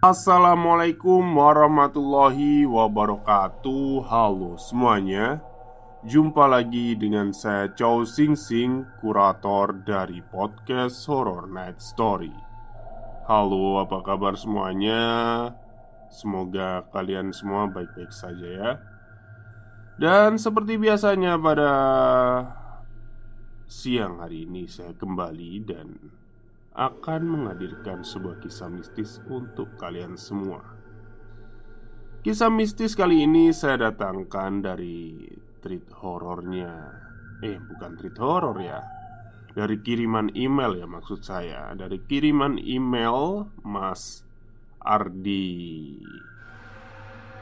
Assalamualaikum warahmatullahi wabarakatuh. Halo semuanya. Jumpa lagi dengan saya Chow Sing Sing Kurator dari podcast Horror Night Story. Halo apa kabar semuanya? Semoga kalian semua baik-baik saja ya. Dan seperti biasanya pada siang hari ini saya kembali dan akan menghadirkan sebuah kisah mistis untuk kalian semua. Kisah mistis kali ini saya datangkan dari treat horornya. Eh, bukan treat horor ya. Dari kiriman email ya maksud saya. Dari kiriman email Mas Ardi.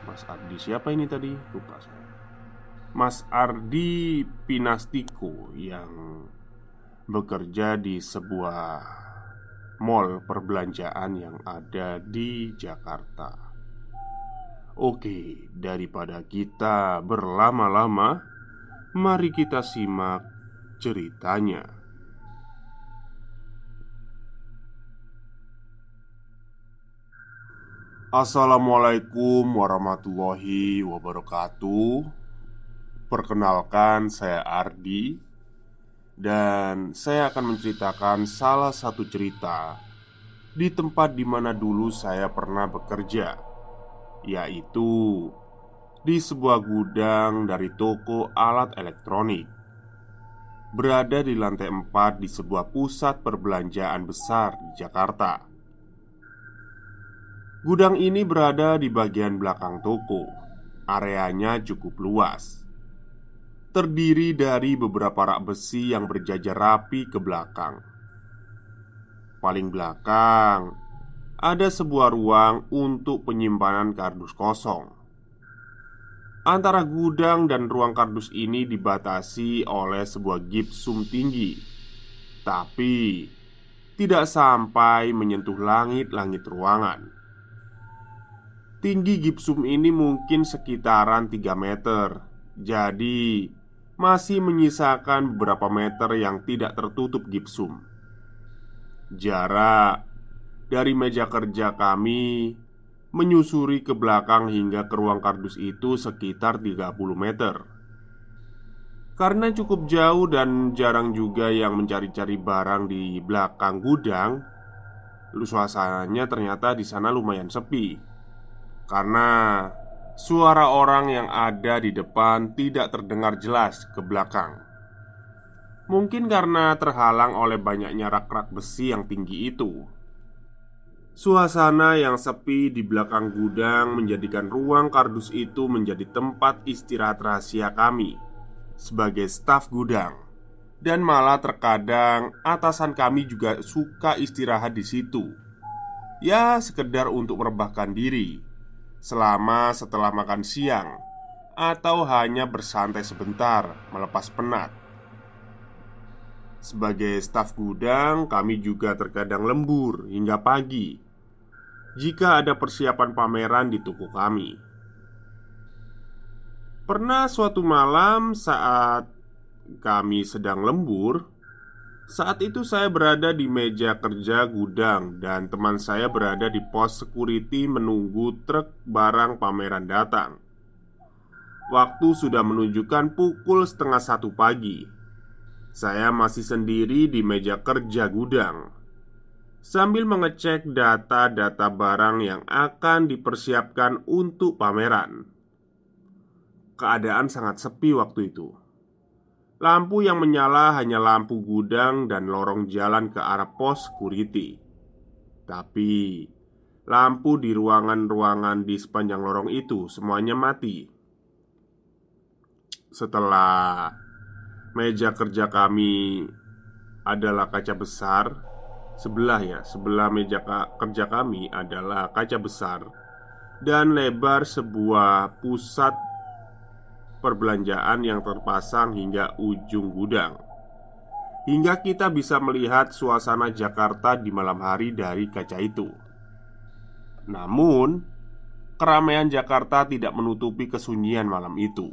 Mas Ardi siapa ini tadi? Lupa saya. Mas Ardi Pinastiko yang bekerja di sebuah mall perbelanjaan yang ada di Jakarta. Oke, daripada kita berlama-lama, mari kita simak ceritanya. Assalamualaikum warahmatullahi wabarakatuh. Perkenalkan, saya Ardi dan saya akan menceritakan salah satu cerita di tempat di mana dulu saya pernah bekerja, yaitu di sebuah gudang dari toko alat elektronik. Berada di lantai 4 di sebuah pusat perbelanjaan besar di Jakarta. Gudang ini berada di bagian belakang toko. Areanya cukup luas terdiri dari beberapa rak besi yang berjajar rapi ke belakang. Paling belakang ada sebuah ruang untuk penyimpanan kardus kosong. Antara gudang dan ruang kardus ini dibatasi oleh sebuah gipsum tinggi, tapi tidak sampai menyentuh langit-langit ruangan. Tinggi gipsum ini mungkin sekitaran 3 meter, jadi masih menyisakan beberapa meter yang tidak tertutup gipsum. Jarak dari meja kerja kami menyusuri ke belakang hingga ke ruang kardus itu sekitar 30 meter. Karena cukup jauh dan jarang juga yang mencari-cari barang di belakang gudang, suasananya ternyata di sana lumayan sepi. Karena Suara orang yang ada di depan tidak terdengar jelas ke belakang. Mungkin karena terhalang oleh banyaknya rak-rak besi yang tinggi itu. Suasana yang sepi di belakang gudang menjadikan ruang kardus itu menjadi tempat istirahat rahasia kami sebagai staf gudang. Dan malah terkadang atasan kami juga suka istirahat di situ. Ya, sekedar untuk merebahkan diri selama setelah makan siang atau hanya bersantai sebentar melepas penat. Sebagai staf gudang, kami juga terkadang lembur hingga pagi jika ada persiapan pameran di toko kami. Pernah suatu malam saat kami sedang lembur, saat itu saya berada di meja kerja gudang dan teman saya berada di pos security menunggu truk barang pameran datang. Waktu sudah menunjukkan pukul setengah satu pagi. Saya masih sendiri di meja kerja gudang. Sambil mengecek data-data barang yang akan dipersiapkan untuk pameran. Keadaan sangat sepi waktu itu Lampu yang menyala hanya lampu gudang dan lorong jalan ke arah pos security. Tapi lampu di ruangan-ruangan di sepanjang lorong itu semuanya mati. Setelah meja kerja kami adalah kaca besar, sebelah ya, sebelah meja kerja kami adalah kaca besar dan lebar sebuah pusat perbelanjaan yang terpasang hingga ujung gudang. Hingga kita bisa melihat suasana Jakarta di malam hari dari kaca itu. Namun, keramaian Jakarta tidak menutupi kesunyian malam itu.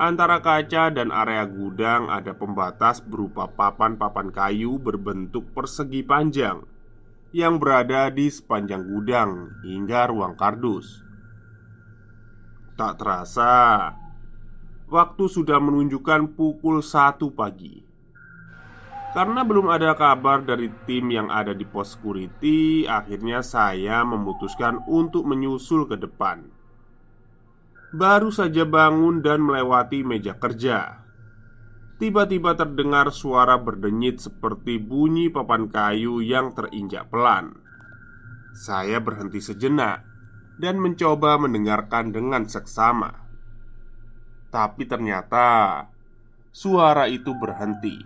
Antara kaca dan area gudang ada pembatas berupa papan-papan kayu berbentuk persegi panjang yang berada di sepanjang gudang hingga ruang kardus. Tak terasa, waktu sudah menunjukkan pukul satu pagi. Karena belum ada kabar dari tim yang ada di pos security, akhirnya saya memutuskan untuk menyusul ke depan. Baru saja bangun dan melewati meja kerja. Tiba-tiba terdengar suara berdenyit seperti bunyi papan kayu yang terinjak pelan. Saya berhenti sejenak dan mencoba mendengarkan dengan seksama. Tapi ternyata suara itu berhenti.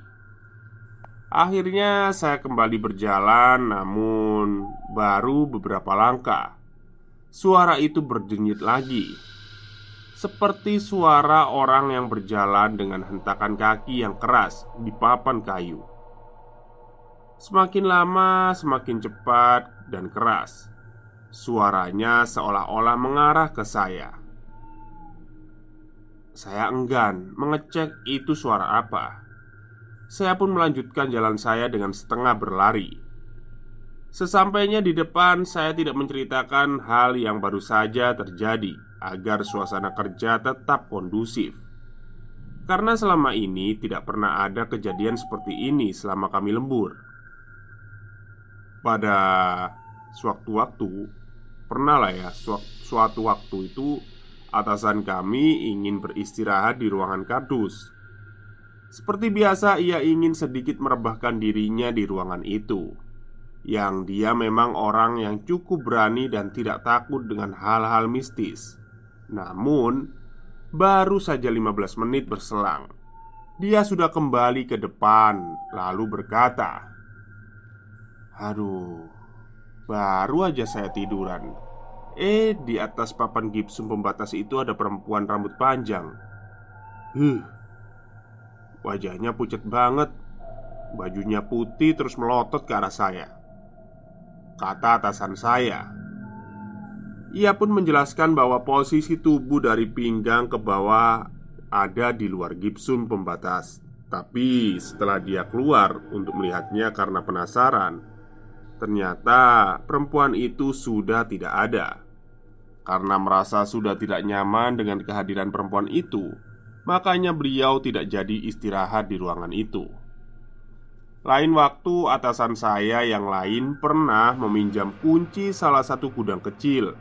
Akhirnya saya kembali berjalan, namun baru beberapa langkah, suara itu berdenyit lagi seperti suara orang yang berjalan dengan hentakan kaki yang keras di papan kayu. Semakin lama, semakin cepat dan keras. Suaranya seolah-olah mengarah ke saya. Saya enggan mengecek itu suara apa. Saya pun melanjutkan jalan saya dengan setengah berlari. Sesampainya di depan, saya tidak menceritakan hal yang baru saja terjadi agar suasana kerja tetap kondusif. Karena selama ini tidak pernah ada kejadian seperti ini selama kami lembur. Pada suatu waktu, pernah lah ya, suatu waktu itu atasan kami ingin beristirahat di ruangan kardus. Seperti biasa, ia ingin sedikit merebahkan dirinya di ruangan itu yang dia memang orang yang cukup berani dan tidak takut dengan hal-hal mistis. Namun, baru saja 15 menit berselang Dia sudah kembali ke depan Lalu berkata Aduh Baru aja saya tiduran. Eh, di atas papan gipsum pembatas itu ada perempuan rambut panjang. Huh. Wajahnya pucat banget. Bajunya putih terus melotot ke arah saya. Kata atasan saya. Ia pun menjelaskan bahwa posisi tubuh dari pinggang ke bawah ada di luar gipsum pembatas. Tapi setelah dia keluar untuk melihatnya karena penasaran, ternyata perempuan itu sudah tidak ada. Karena merasa sudah tidak nyaman dengan kehadiran perempuan itu, makanya beliau tidak jadi istirahat di ruangan itu. Lain waktu, atasan saya yang lain pernah meminjam kunci salah satu gudang kecil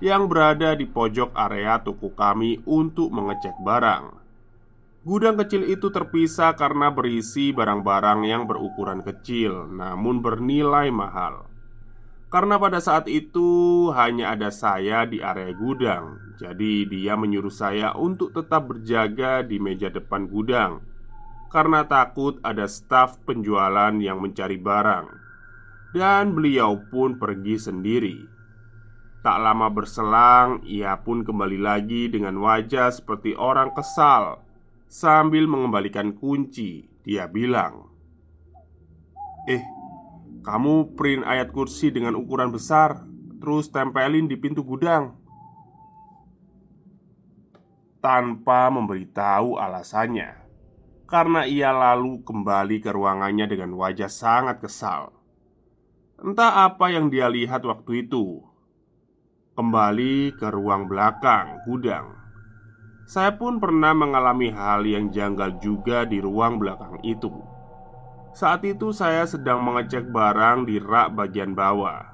yang berada di pojok area toko kami untuk mengecek barang. Gudang kecil itu terpisah karena berisi barang-barang yang berukuran kecil namun bernilai mahal. Karena pada saat itu hanya ada saya di area gudang, jadi dia menyuruh saya untuk tetap berjaga di meja depan gudang karena takut ada staf penjualan yang mencari barang. Dan beliau pun pergi sendiri. Tak lama berselang, ia pun kembali lagi dengan wajah seperti orang kesal. Sambil mengembalikan kunci, dia bilang, "Eh, kamu print ayat kursi dengan ukuran besar, terus tempelin di pintu gudang." Tanpa memberitahu alasannya, karena ia lalu kembali ke ruangannya dengan wajah sangat kesal. Entah apa yang dia lihat waktu itu, kembali ke ruang belakang gudang. Saya pun pernah mengalami hal yang janggal juga di ruang belakang itu. Saat itu, saya sedang mengecek barang di rak bagian bawah.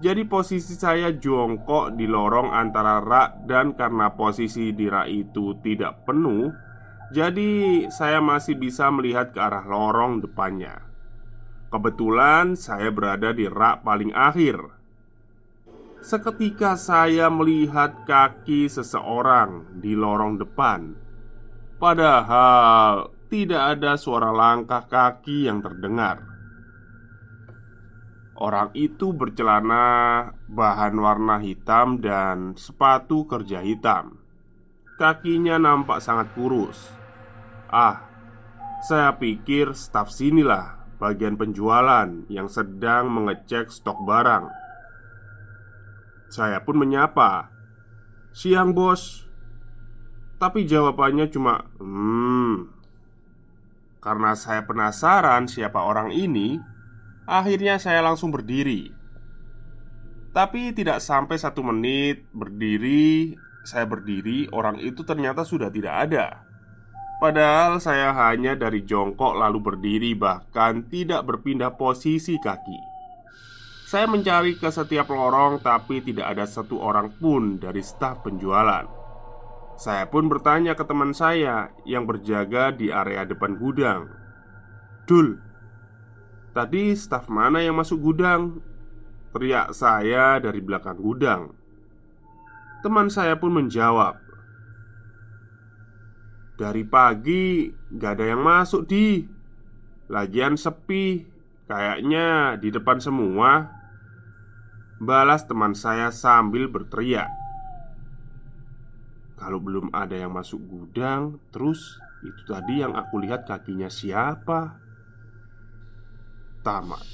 Jadi, posisi saya jongkok di lorong antara rak, dan karena posisi di rak itu tidak penuh, jadi saya masih bisa melihat ke arah lorong depannya. Kebetulan, saya berada di rak paling akhir Seketika saya melihat kaki seseorang di lorong depan. Padahal tidak ada suara langkah kaki yang terdengar. Orang itu bercelana bahan warna hitam dan sepatu kerja hitam. Kakinya nampak sangat kurus. Ah, saya pikir staf sinilah bagian penjualan yang sedang mengecek stok barang saya pun menyapa. Siang bos. Tapi jawabannya cuma Hmm. Karena saya penasaran siapa orang ini Akhirnya saya langsung berdiri. Tapi tidak sampai satu menit berdiri Saya berdiri, orang itu ternyata sudah tidak ada. Padahal saya hanya dari jongkok lalu berdiri Bahkan tidak berpindah posisi kaki Saya mencari ke setiap lorong Tapi tidak ada satu orang pun dari staf penjualan. Saya pun bertanya ke teman saya Yang berjaga di area depan gudang. Dul, Tadi staf mana yang masuk gudang? Teriak saya dari belakang gudang. Teman saya pun menjawab Dari pagi gak ada yang masuk di. Lagian sepi Kayaknya di depan semua Balas teman saya sambil berteriak Kalau belum ada yang masuk gudang Terus itu tadi yang aku lihat kakinya siapa? tamat.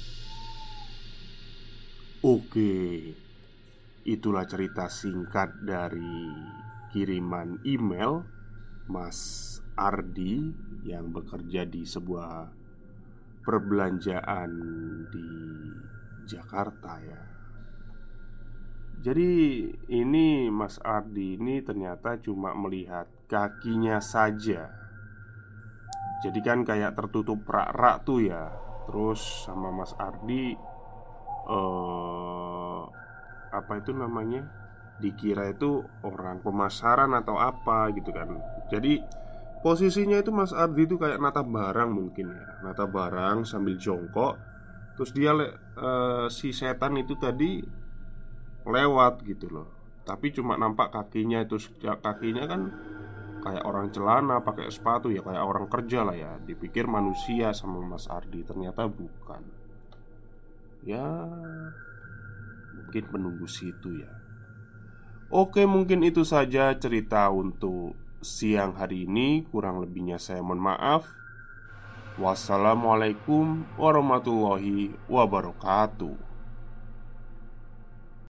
Oke, itulah cerita singkat dari kiriman email Mas Ardi yang bekerja di sebuah perbelanjaan di Jakarta ya. Jadi ini Mas Ardi ini ternyata cuma melihat kakinya saja. Jadi kan kayak tertutup rak-rak tuh ya. Terus sama Mas Ardi uh, Apa itu namanya? Dikira itu orang pemasaran atau apa gitu kan. Jadi posisinya itu Mas Ardi itu kayak nata barang mungkin ya. Nata barang sambil jongkok. Terus dia uh, si setan itu tadi lewat gitu loh. Tapi cuma nampak kakinya itu Kakinya kan kayak orang celana pakai sepatu ya kayak orang kerja lah ya. Dipikir manusia sama Mas Ardi ternyata bukan. Ya mungkin penunggu situ ya. Oke mungkin itu saja cerita untuk siang hari ini. Kurang lebihnya saya mohon maaf. Wassalamualaikum warahmatullahi wabarakatuh